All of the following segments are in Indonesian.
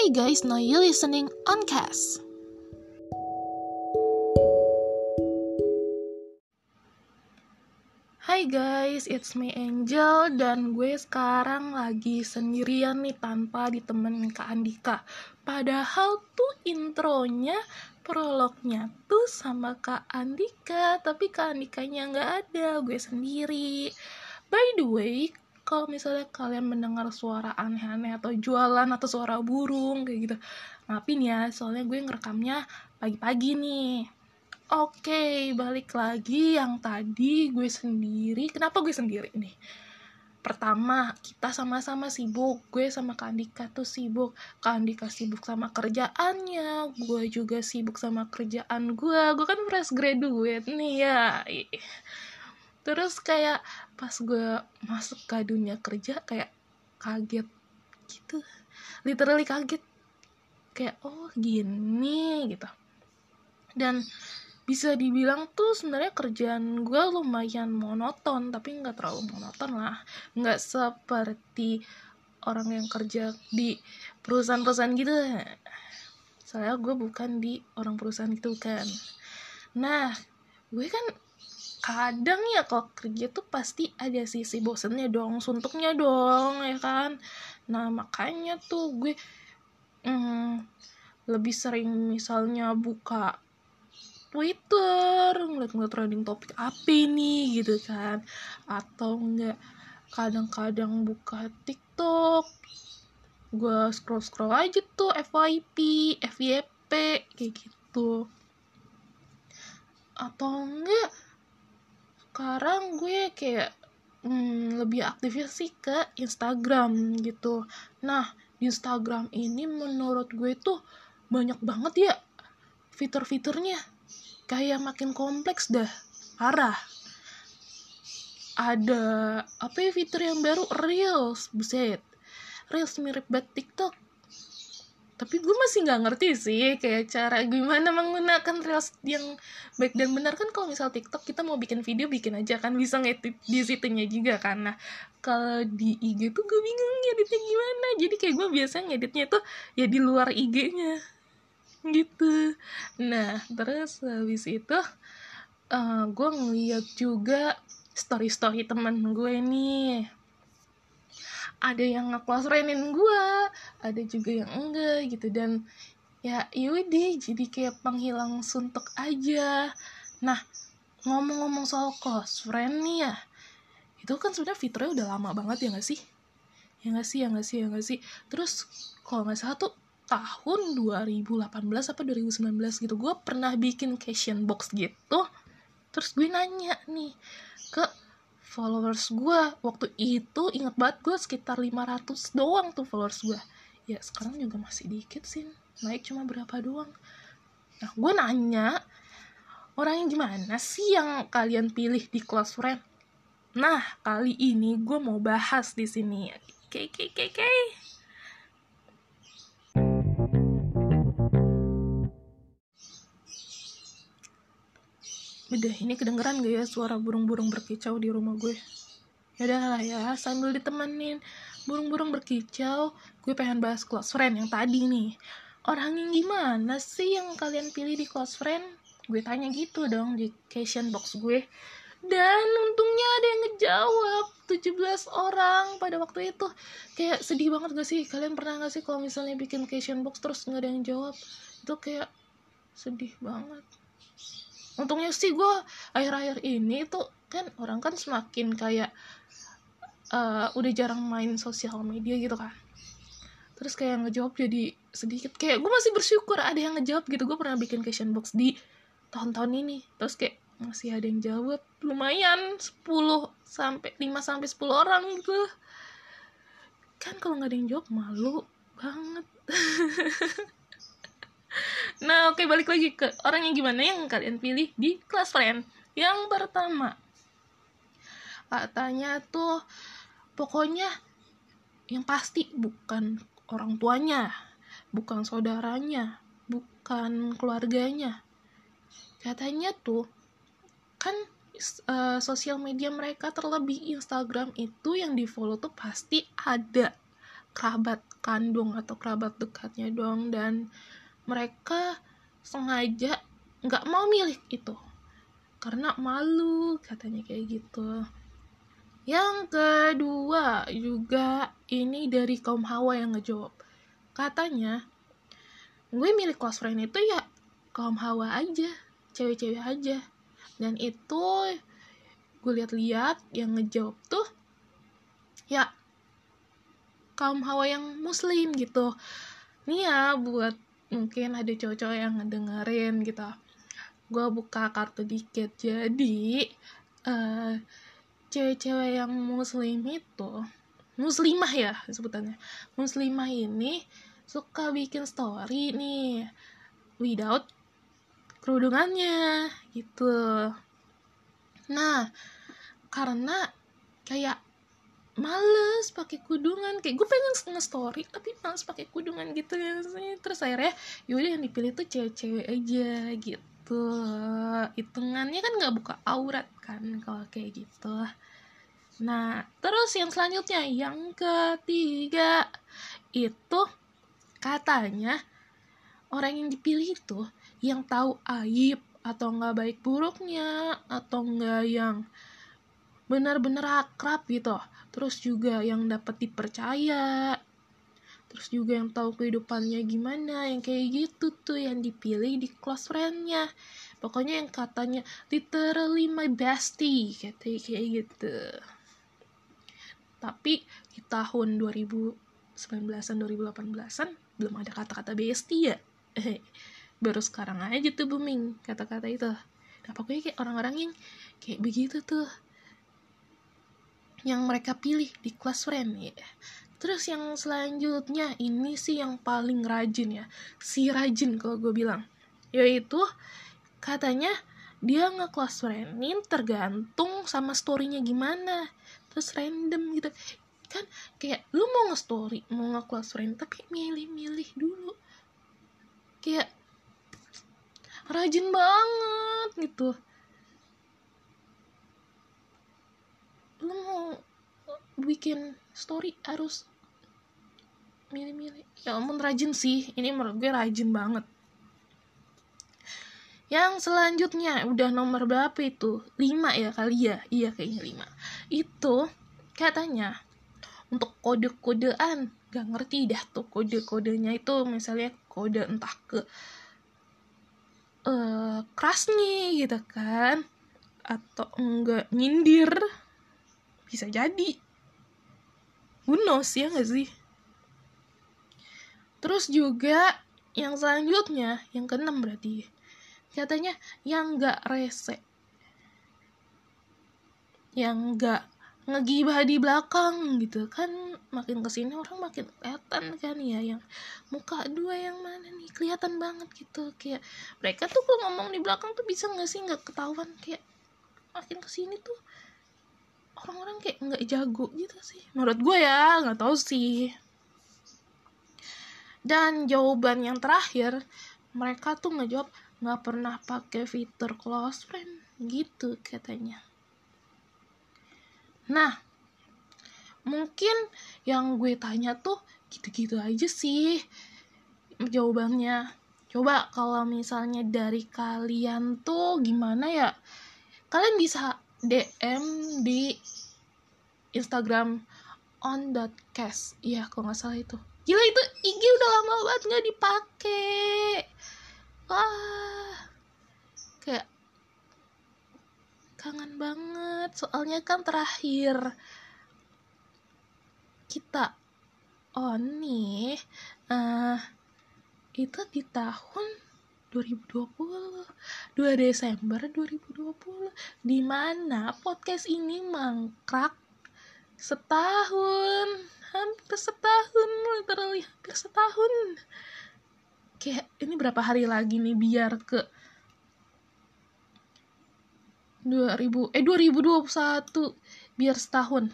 Hey guys, now you listening on Cast. Hai guys, it's me Angel dan gue sekarang lagi sendirian nih tanpa ditemenin Kak Andika. Padahal tuh intronya, prolognya tuh sama Kak Andika, tapi Kak Andikanya nggak ada, gue sendiri. By the way, kalau misalnya kalian mendengar suara aneh-aneh atau jualan atau suara burung kayak gitu maafin ya soalnya gue ngerekamnya pagi-pagi nih Oke, balik lagi yang tadi gue sendiri. Kenapa gue sendiri nih? Pertama, kita sama-sama sibuk. Gue sama Kak Andika tuh sibuk. Kak sibuk sama kerjaannya. Gue juga sibuk sama kerjaan gue. Gue kan fresh graduate nih ya terus kayak pas gue masuk ke dunia kerja kayak kaget gitu. Literally kaget. Kayak oh gini gitu. Dan bisa dibilang tuh sebenarnya kerjaan gue lumayan monoton tapi nggak terlalu monoton lah. Nggak seperti orang yang kerja di perusahaan-perusahaan gitu. Soalnya gue bukan di orang perusahaan itu kan. Nah gue kan kadang ya kalau kerja tuh pasti ada sisi bosennya dong suntuknya dong ya kan? Nah makanya tuh gue hmm, lebih sering misalnya buka Twitter ngeliat-ngeliat trending topik apa nih gitu kan? Atau enggak kadang-kadang buka TikTok gue scroll-scroll aja tuh FYP, FYP kayak gitu. Atau enggak sekarang gue kayak hmm, lebih aktifnya sih ke Instagram gitu. Nah di Instagram ini menurut gue tuh banyak banget ya fitur-fiturnya. Kayak makin kompleks dah parah. Ada apa ya fitur yang baru? Reels buset. Reels mirip banget TikTok tapi gue masih nggak ngerti sih kayak cara gimana menggunakan reels yang baik dan benar. Kan kalau misal TikTok kita mau bikin video bikin aja kan. Bisa ngedit di situnya juga karena kalau di IG tuh gue bingung ngeditnya gimana. Jadi kayak gue biasanya ngeditnya tuh ya di luar IG-nya gitu. Nah terus habis itu uh, gue ngeliat juga story story teman gue nih ada yang nge-close gue ada juga yang enggak gitu. Dan ya yaudah jadi kayak penghilang suntuk aja. Nah ngomong-ngomong soal close friend nih ya itu kan sebenarnya fiturnya udah lama banget ya gak sih? Ya gak sih ya gak sih ya gak sih? Terus kalau nggak salah tuh tahun 2018 apa 2019 gitu gue pernah bikin question box gitu. Terus gue nanya nih ke followers gue waktu itu inget banget gue sekitar 500 doang tuh followers gue ya sekarang juga masih dikit sih. Naik cuma berapa doang. Nah gue nanya orang yang gimana sih yang kalian pilih di close friend nah kali ini gue mau bahas di sini. Oke oke oke Udah, ini kedengeran gak ya suara burung-burung berkicau di rumah gue? Ya lah ya, sambil ditemenin burung-burung berkicau, gue pengen bahas close friend yang tadi nih. Orang yang gimana sih yang kalian pilih di close friend? Gue tanya gitu dong di question box gue. Dan untungnya ada yang ngejawab 17 orang pada waktu itu Kayak sedih banget gak sih? Kalian pernah gak sih kalau misalnya bikin question box terus gak ada yang jawab? Itu kayak sedih banget untungnya sih gue akhir-akhir ini tuh kan orang kan semakin kayak uh, udah jarang main sosial media gitu kan. Terus kayak ngejawab jadi sedikit. Kayak gue masih bersyukur ada yang ngejawab gitu. Gue pernah bikin question box di tahun-tahun ini. Terus kayak masih ada yang jawab. Lumayan 10 sampai 5 sampai 10 orang gitu. Kan kalau nggak ada yang jawab malu banget Nah, oke balik lagi ke orang yang gimana yang kalian pilih di kelas friend. Yang pertama, katanya tuh pokoknya yang pasti bukan orang tuanya, bukan saudaranya, bukan keluarganya. Katanya tuh kan uh, sosial media mereka terlebih Instagram itu yang di follow tuh pasti ada kerabat kandung atau kerabat dekatnya dong dan mereka sengaja nggak mau milih itu. Karena malu katanya kayak gitu. Yang kedua juga ini dari kaum hawa yang ngejawab. Katanya gue milih close friend itu ya kaum hawa aja cewek-cewek aja. Dan itu gue lihat-lihat yang ngejawab tuh ya kaum hawa yang muslim gitu. Nih ya buat mungkin ada cowok-cowok yang ngedengerin gitu. Gue buka kartu dikit. Jadi uh, cewek-cewek yang muslim itu muslimah ya sebutannya. Muslimah ini suka bikin story nih without kerudungannya gitu. Nah karena kayak males pakai kudungan. Kayak gue pengen nge-story tapi males pakai kudungan gitu ya. Terus akhirnya yaudah yang dipilih tuh cewek-cewek aja gitu. Hitungannya kan nggak buka aurat kan kalau kayak gitu. Nah terus yang selanjutnya yang ketiga itu katanya orang yang dipilih itu yang tahu aib atau nggak baik buruknya atau nggak yang benar-benar akrab gitu. Terus juga yang dapat dipercaya. Terus juga yang tahu kehidupannya gimana yang kayak gitu tuh yang dipilih di close friendnya. Pokoknya yang katanya literally my bestie katanya kayak gitu. Tapi di tahun 2019an 2018an belum ada kata-kata bestie ya. Baru sekarang aja tuh booming kata-kata itu. Nah pokoknya kayak orang-orang yang kayak begitu tuh yang mereka pilih di close friend ya Terus yang selanjutnya ini sih yang paling rajin ya, si rajin kalau gue bilang. Yaitu katanya dia nge-close friendin tergantung sama storynya gimana. Terus random gitu. Kan kayak lu mau nge-story, mau nge-close friend, tapi milih-milih dulu. Kayak rajin banget gitu. Lu mau bikin story harus milih-milih. Ya ampun rajin sih. Ini menurut gue rajin banget. Yang selanjutnya udah nomor berapa itu? Lima ya kali ya? Iya kayaknya lima. Itu katanya untuk kode-kodean. Gak ngerti dah tuh kode-kodenya itu. Misalnya kode entah ke uh, keras nih gitu kan. Atau enggak nyindir bisa jadi. Who knows ya gak sih? Terus juga yang selanjutnya, yang keenam berarti. Katanya yang nggak rese, yang nggak ngegibah di belakang gitu. Kan makin ke sini orang makin kelihatan kan ya yang muka dua yang mana nih kelihatan banget gitu. Kayak mereka tuh kalau ngomong di belakang tuh bisa nggak sih nggak ketahuan? Kayak makin ke sini tuh orang-orang kayak nggak jago gitu sih. Menurut gue ya nggak tahu sih. Dan jawaban yang terakhir mereka tuh ngejawab nggak pernah pakai fitur close friend gitu katanya. Nah mungkin yang gue tanya tuh gitu-gitu aja sih jawabannya. Coba kalau misalnya dari kalian tuh gimana ya? Kalian bisa DM di Instagram on.cast iya kalau nggak salah itu. Gila itu IG udah lama banget nggak dipakai wah. Kayak kangen banget. Soalnya kan terakhir kita on nih uh, itu di tahun 2020 2 Desember 2020 di mana podcast ini mangkrak setahun. Hampir setahun literally hampir setahun. Kayak ini berapa hari lagi nih biar ke 2000 eh 2021 biar setahun.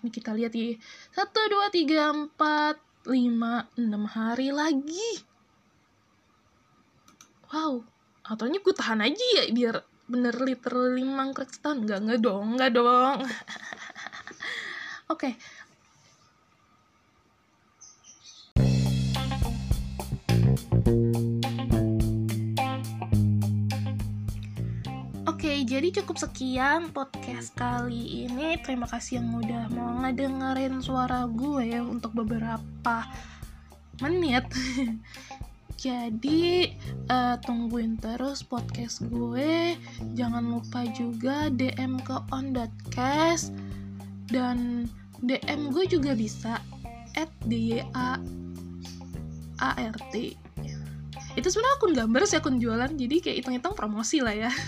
Ini kita lihat ya. Satu dua tiga empat lima enam hari lagi wow aturannya gue tahan aja ya biar bener literally mangkrak setahun nggak nggak dong nggak dong oke okay. Oke, jadi cukup sekian podcast kali ini. Terima kasih yang udah mau ngedengerin suara gue ya untuk beberapa menit. Jadi uh, tungguin terus podcast gue. Jangan lupa juga DM ke on.cast dan DM gue juga bisa at art itu sebenarnya akun gambar sih akun jualan. Jadi kayak hitung-hitung promosi lah ya.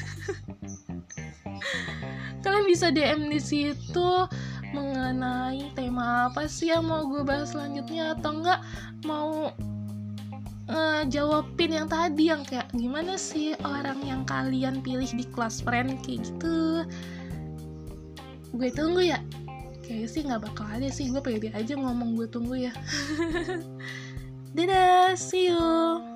Kalian bisa DM di situ mengenai tema apa sih yang mau gue bahas selanjutnya atau enggak. Mau ngejawabin yang tadi yang kayak gimana sih orang yang kalian pilih di kelas friend? Kayak gitu. Gue tunggu ya. Kayak sih nggak bakal ada sih. Gue pede aja ngomong gue tunggu ya. Dadah see you